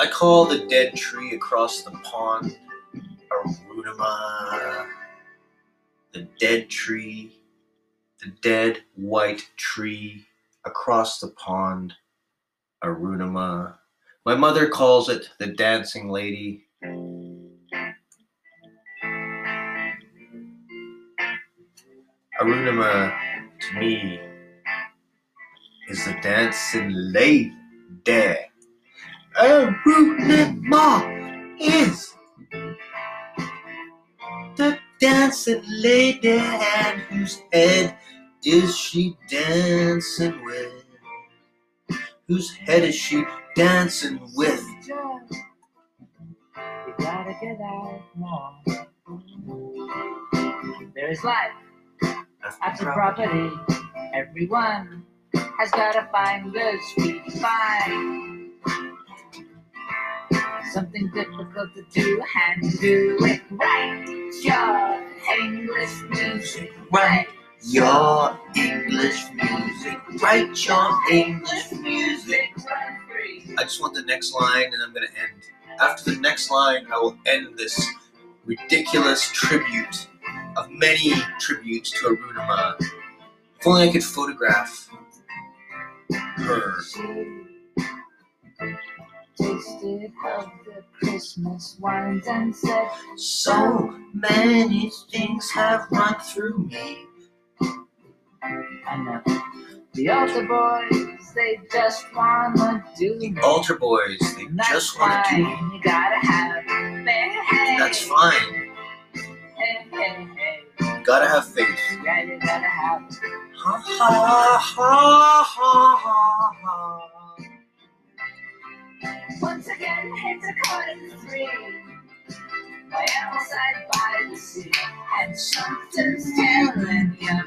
I call the dead tree across the pond Arunima. The dead tree, the dead white tree across the pond Arunima. My mother calls it the dancing lady. Arunima to me is the dancing lady. Arunima is the dancing lady, and whose head is she dancing with? Whose head is she dancing with? You gotta get out more. There is life after property. Everyone has gotta find good sweet find. Something difficult to do and do it right. Your English music, right? Your English music, write your English music. I just want the next line and I'm gonna end. After the next line, I will end this ridiculous tribute of many tributes to Arunima. If only I could photograph her. Tasted of the Christmas wines and said, So many things have run through me. I know. Uh, the altar boys, they just wanna do me. Altar boys, they And just want to do me. You gotta have faith. That's fine. Hey, hey, hey. You gotta have faith. Yeah, you gotta have. Ha ha ha ha ha Once again, it's a quarter to three. By the sea, and something's telling you